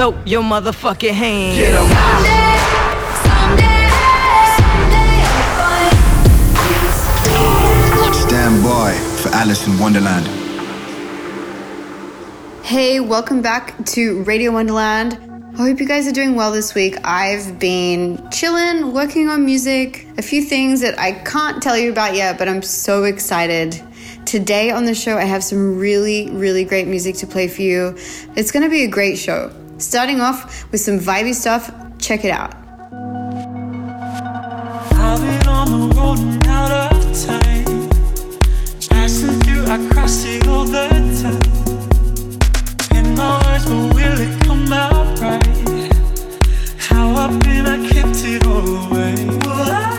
Throw your motherfucking hands. Get em. Stand by for Alison Wonderland. Hey, welcome back to Radio Wonderland. I hope you guys are doing well this week. I've been chilling, working on music, a few things that I can't tell you about yet, but I'm so excited. Today on the show, I have some really, really great music to play for you. It's gonna be a great show. Starting off with some vibey stuff, check it out. How I've been, I kept it all away.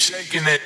shaking it.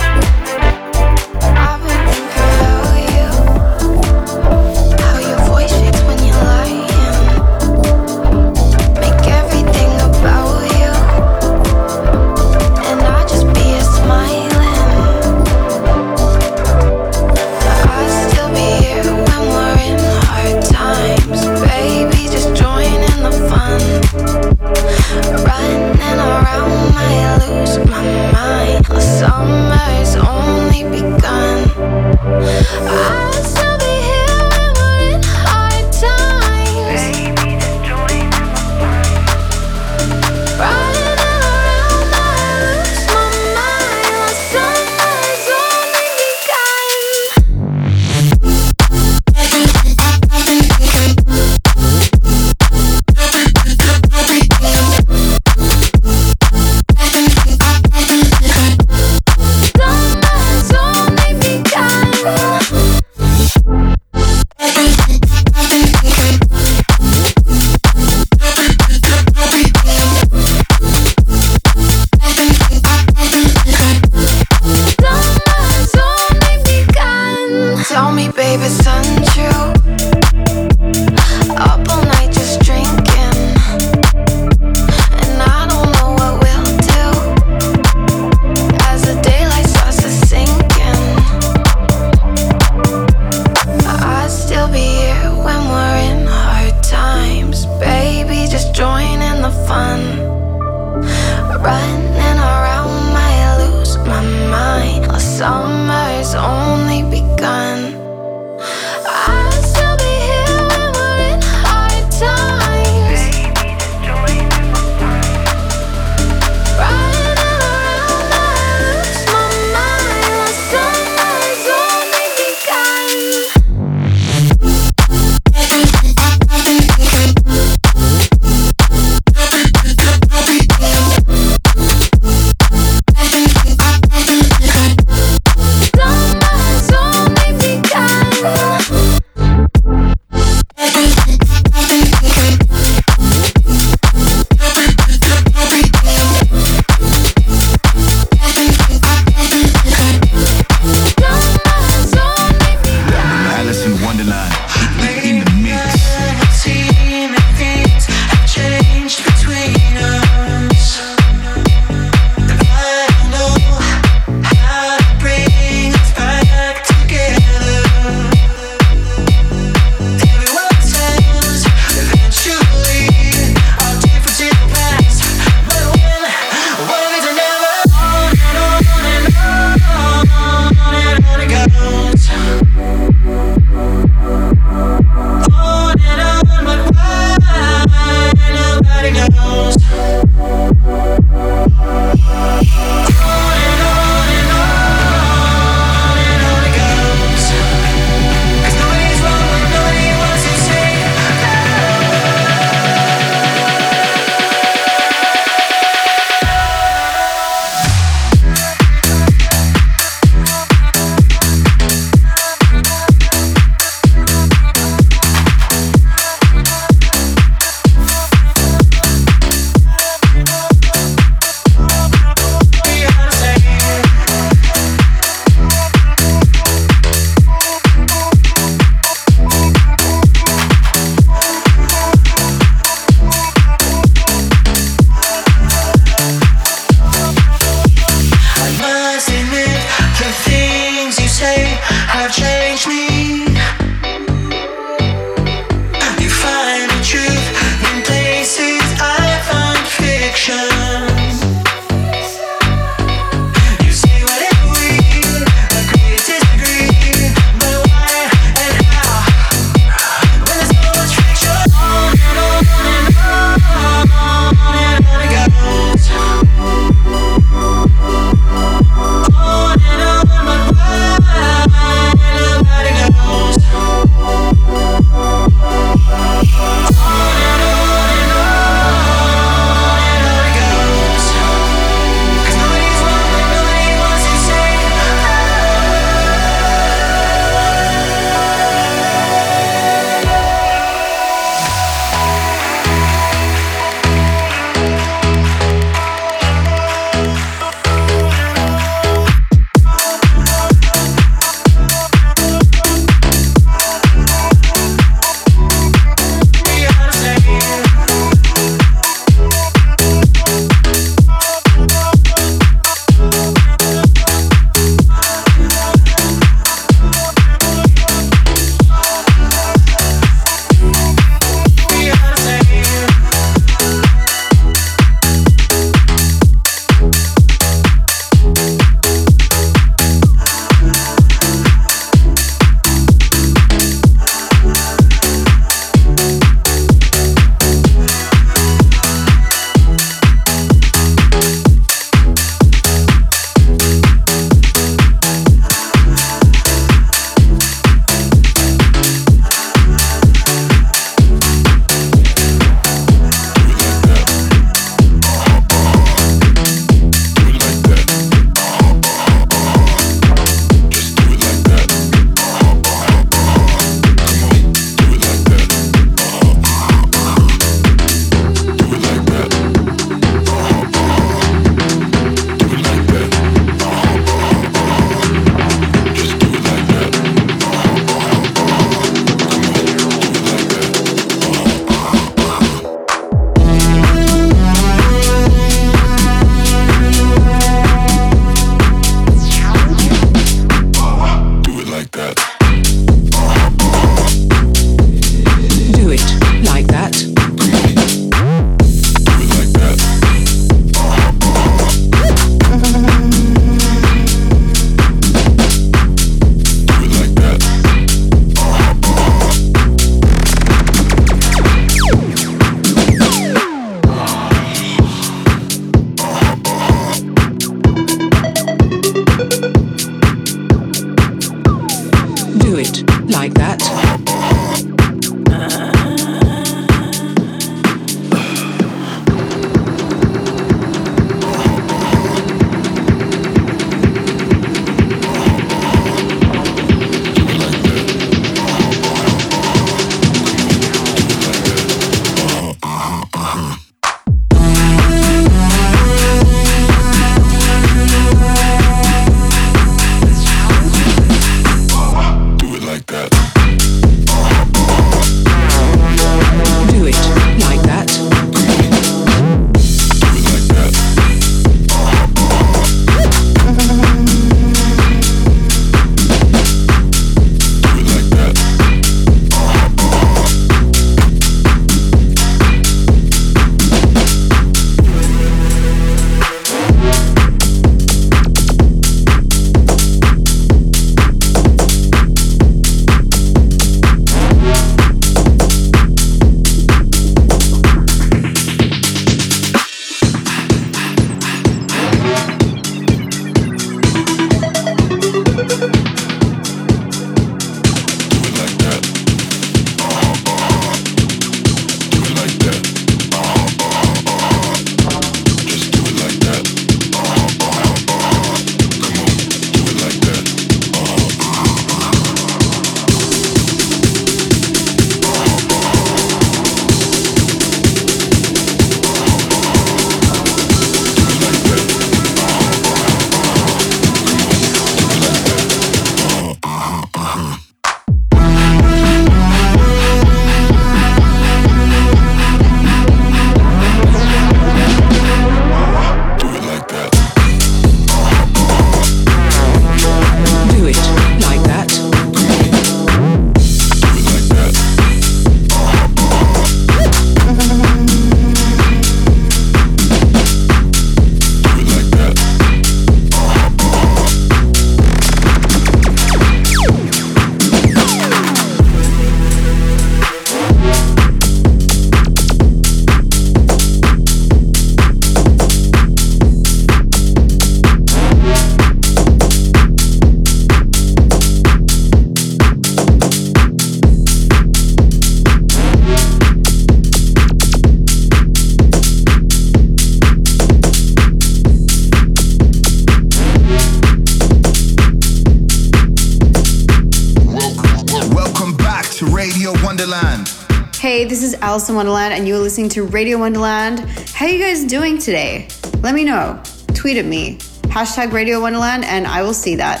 Wonderland, and you're listening to Radio Wonderland. How are you guys doing today? Let me know. Tweet at me. Hashtag Radio Wonderland, and I will see that.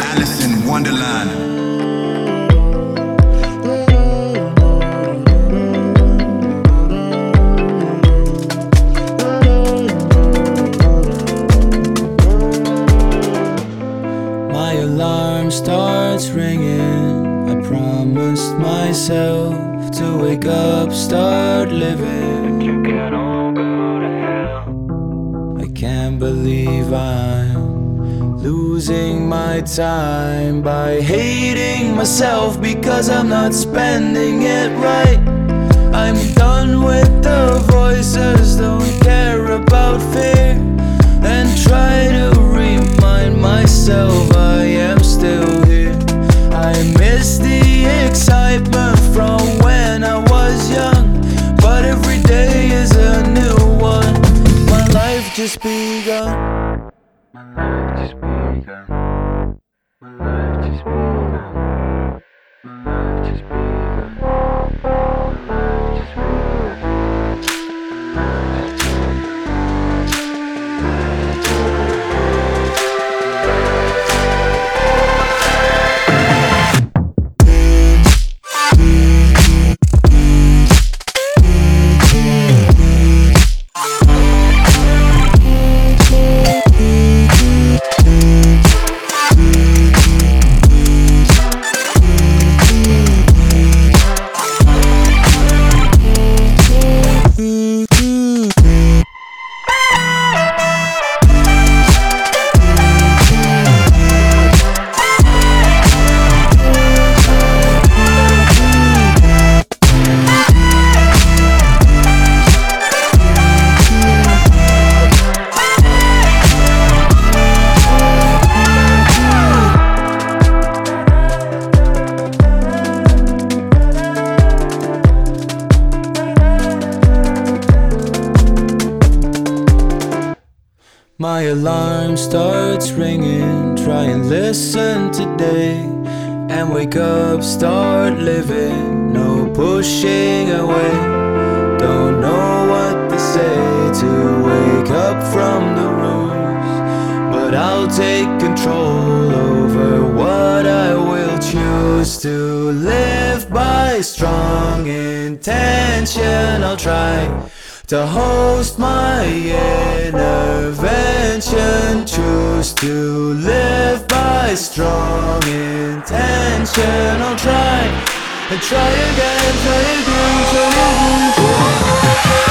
Alison Wonderland. My alarm starts ringing. I promised myself to wake up, start living. You can all go to hell. I can't believe I'm losing my time by hating myself because I'm not spending it right. I'm done with the voices, don't care about fear, and try to remind myself I am still here. I miss the excitement just begun. My life just begun. Starts ringing. Try and listen today. And wake up, start living. No pushing away. Don't know what to say to wake up from the rooms. But I'll take control over what I will choose to live by strong intention. I'll try to host my intervention. Choose to live by strong intention. I'll try and try again, try again, try again. Try could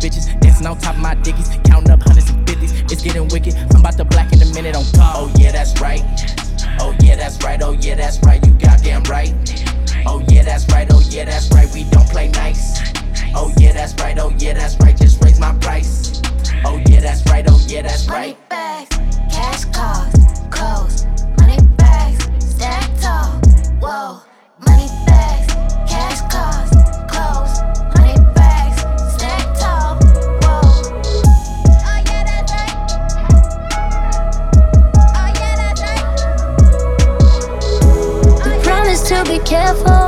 these bitches. Dancing on top of my dickies, counting up hundreds and fifties. It's getting wicked. I'm about to black in a minute on call. Oh yeah, that's right. Oh yeah, that's right. Oh yeah, that's right. You goddamn right. Oh yeah, that's right. Oh yeah, that's right. We don't play nice. Oh yeah, that's right. Oh yeah, that's right. Just raise my price. Oh yeah, that's right. Oh yeah, that's right. Money bags, cash cars, clothes, money bags, stacked tall. Whoa. careful.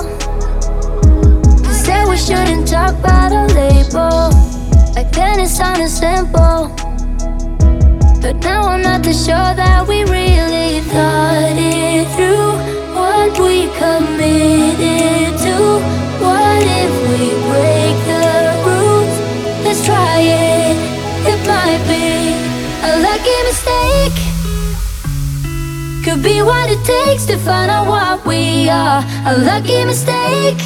You said we shouldn't talk about a label. Like then it sounded simple. But now I'm not too sure that we really thought it through. What we committed to. What if we break the rules? Let's try it. It might be. Could be what it takes to find out what we are. A lucky mistake.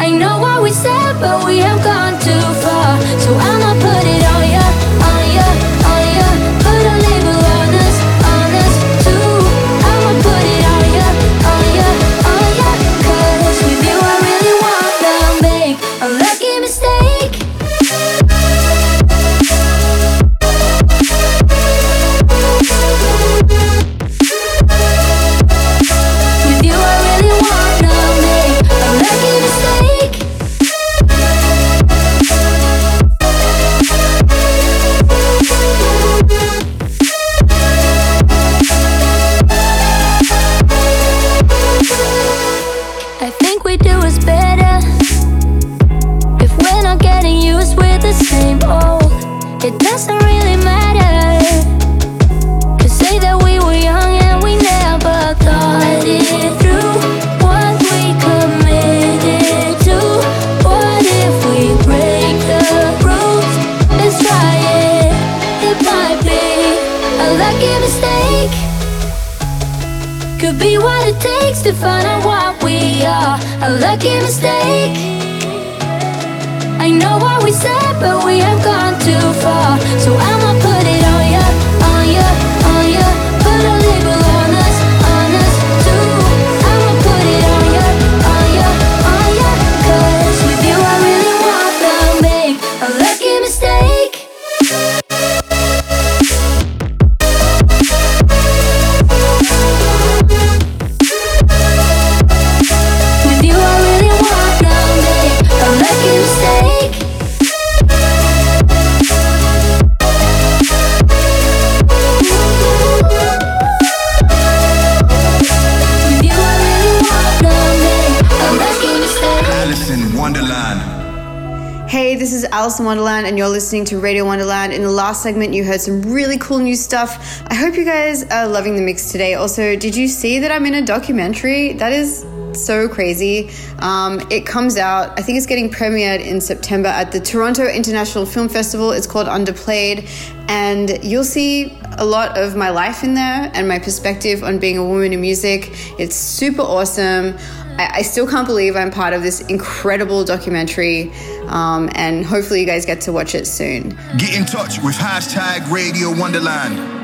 I know what we said, but we have gone too far. So I'ma put it. It is bad. Listening to Radio Wonderland. In the last segment, you heard some really cool new stuff. I hope you guys are loving the mix today. Also, did you see that I'm in a documentary? That is so crazy. Um, it comes out, I think it's getting premiered in September at the Toronto International Film Festival. It's called Underplayed, and you'll see a lot of my life in there and my perspective on being a woman in music. It's super awesome. I, I still can't believe I'm part of this incredible documentary, um, and hopefully, you guys get to watch it soon. Get in touch with hashtag Radio Wonderland.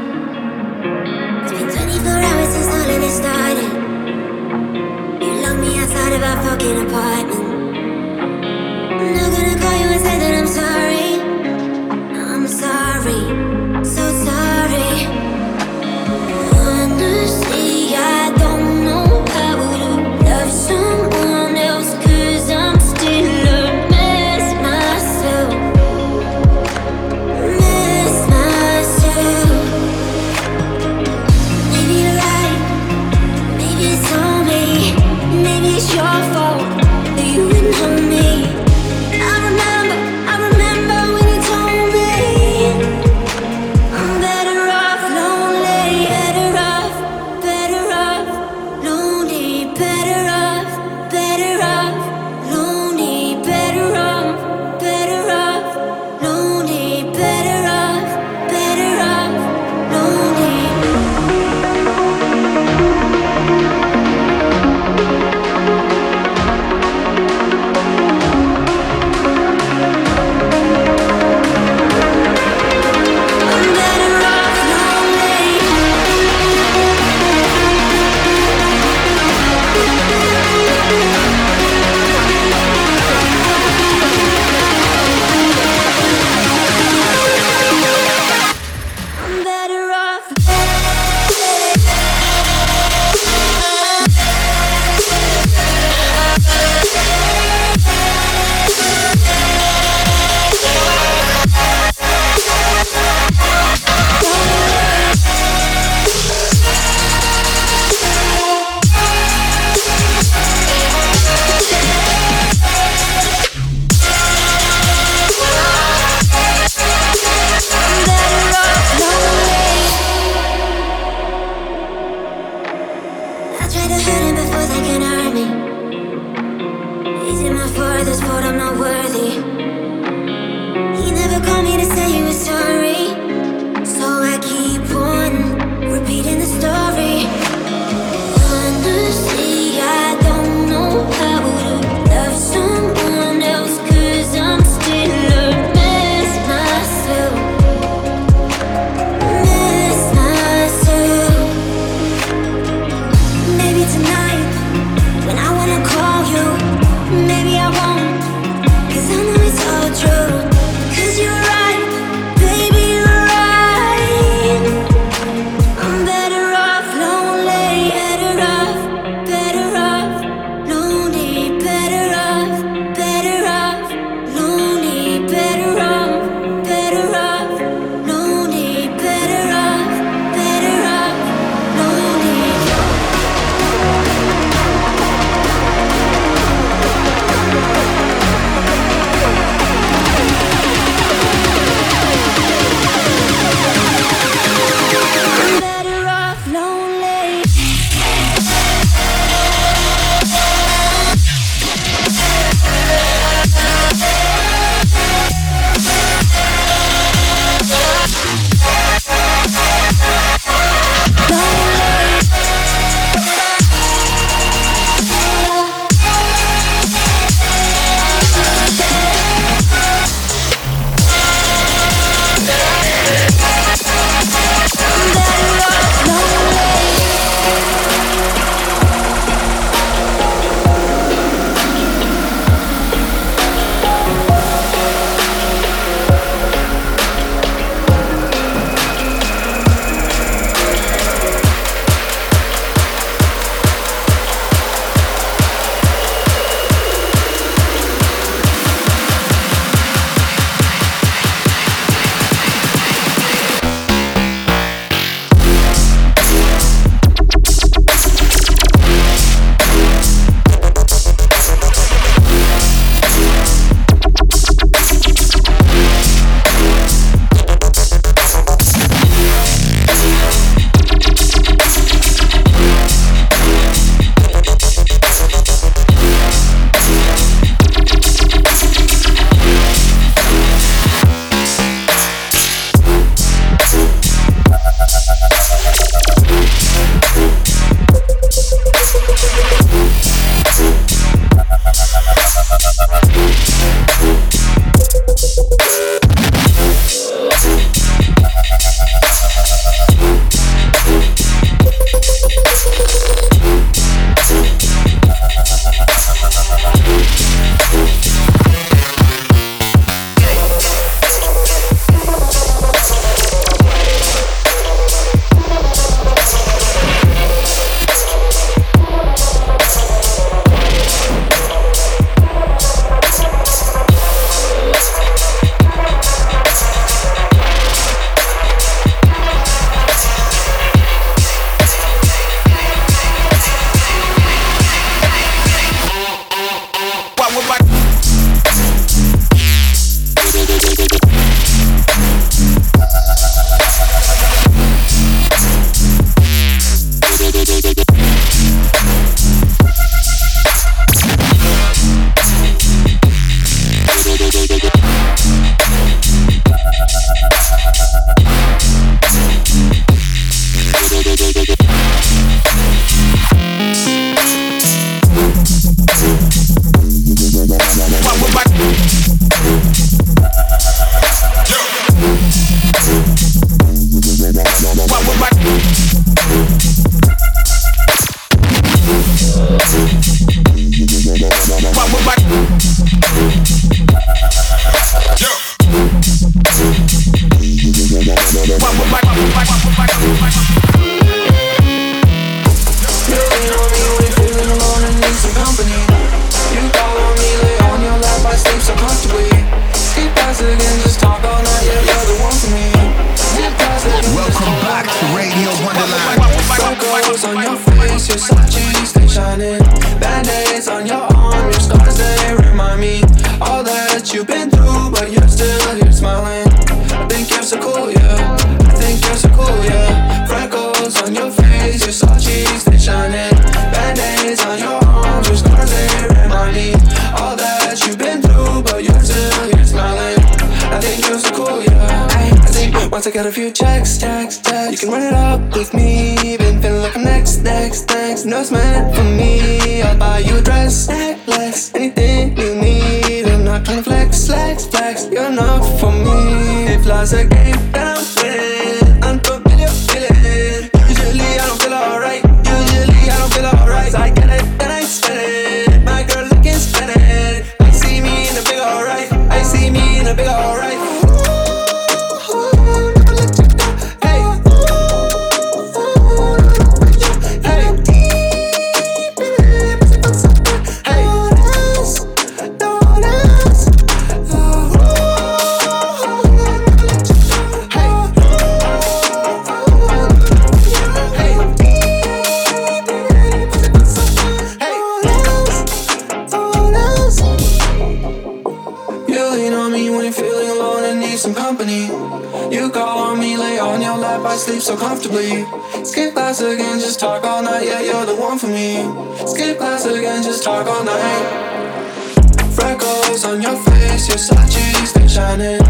Shining.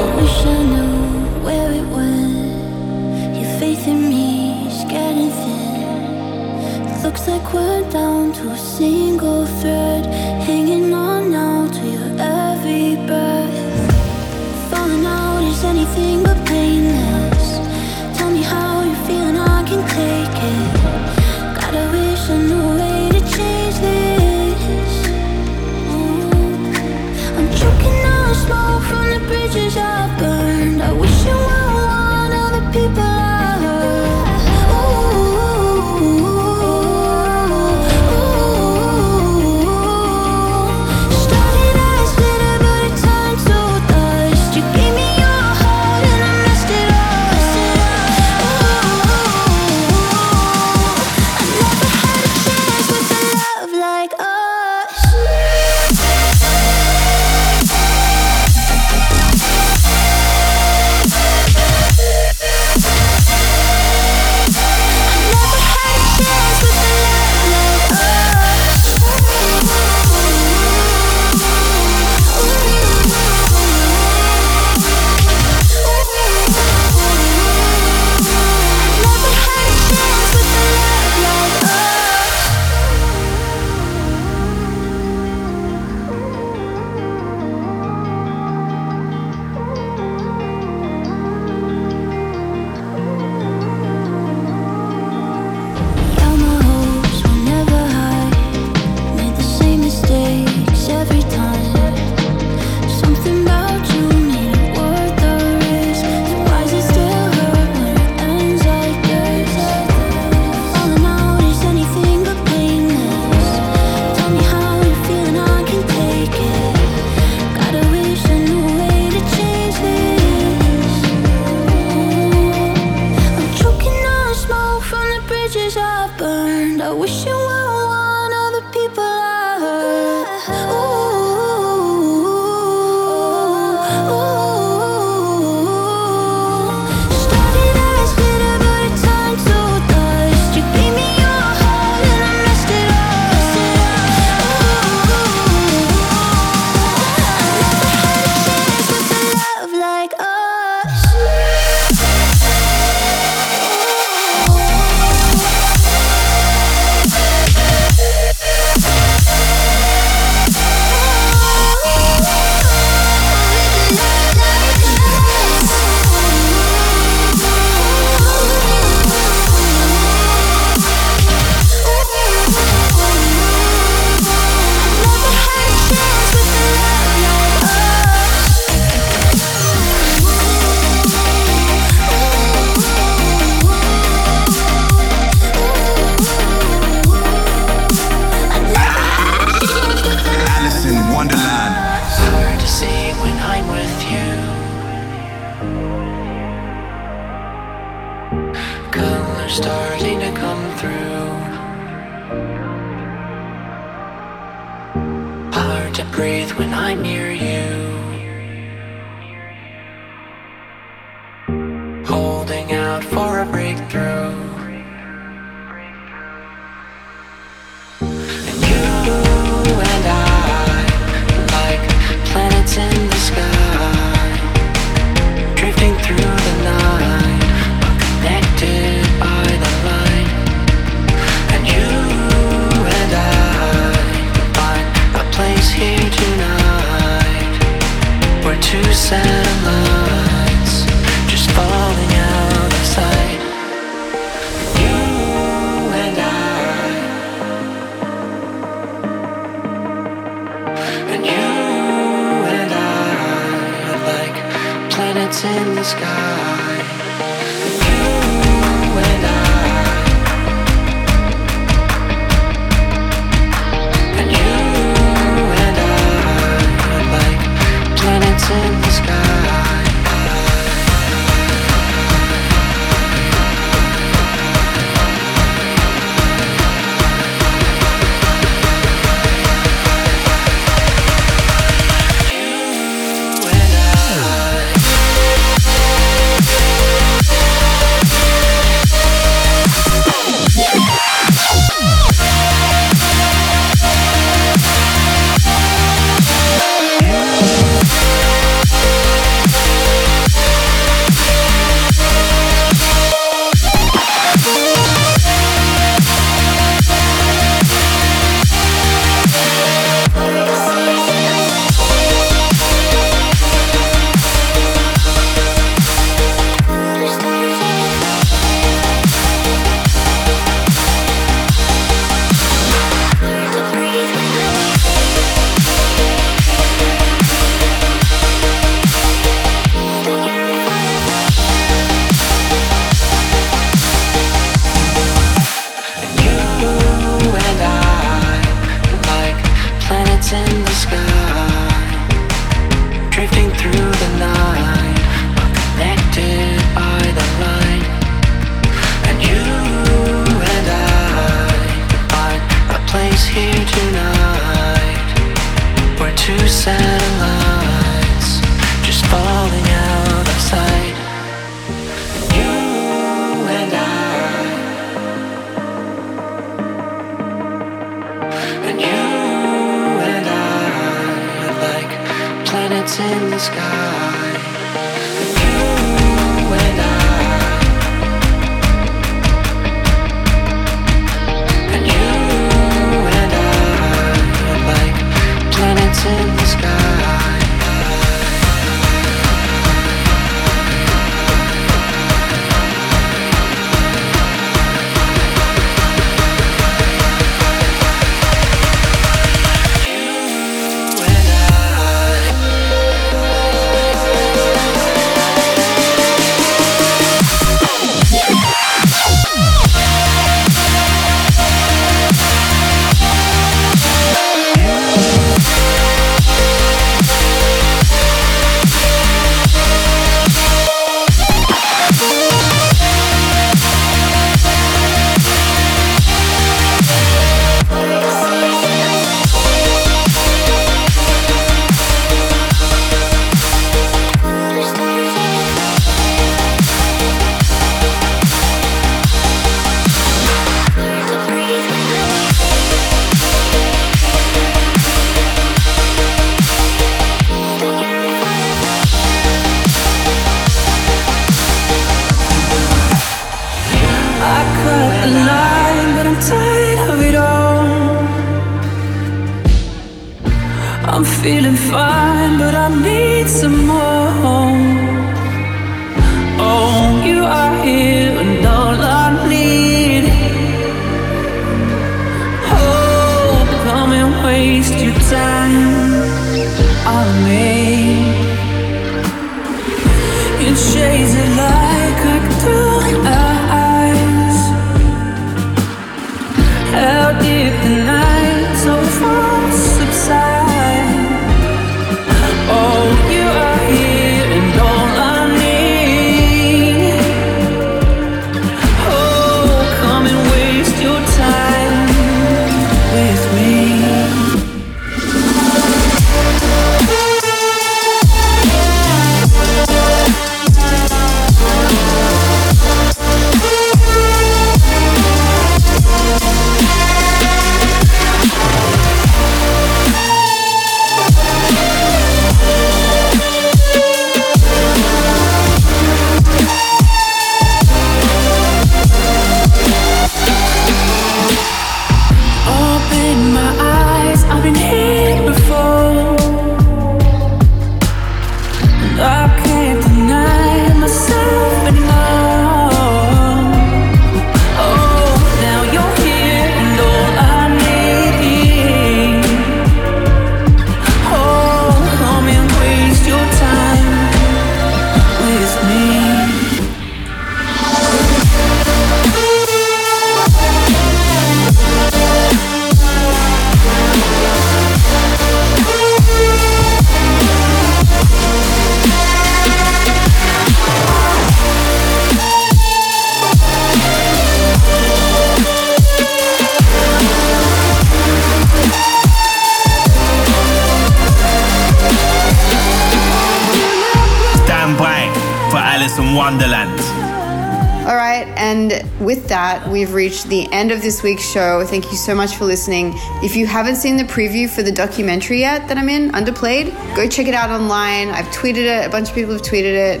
We've the end of this week's show. Thank you so much for listening. If you haven't seen the preview for the documentary yet that I'm in, Underplayed, go check it out online. I've tweeted it, a bunch of people have tweeted it.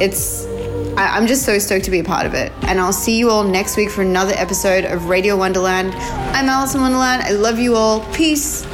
It's I- I'm just so stoked to be a part of it. And I'll see you all next week for another episode of Radio Wonderland. I'm Alison Wonderland. I love you all. Peace.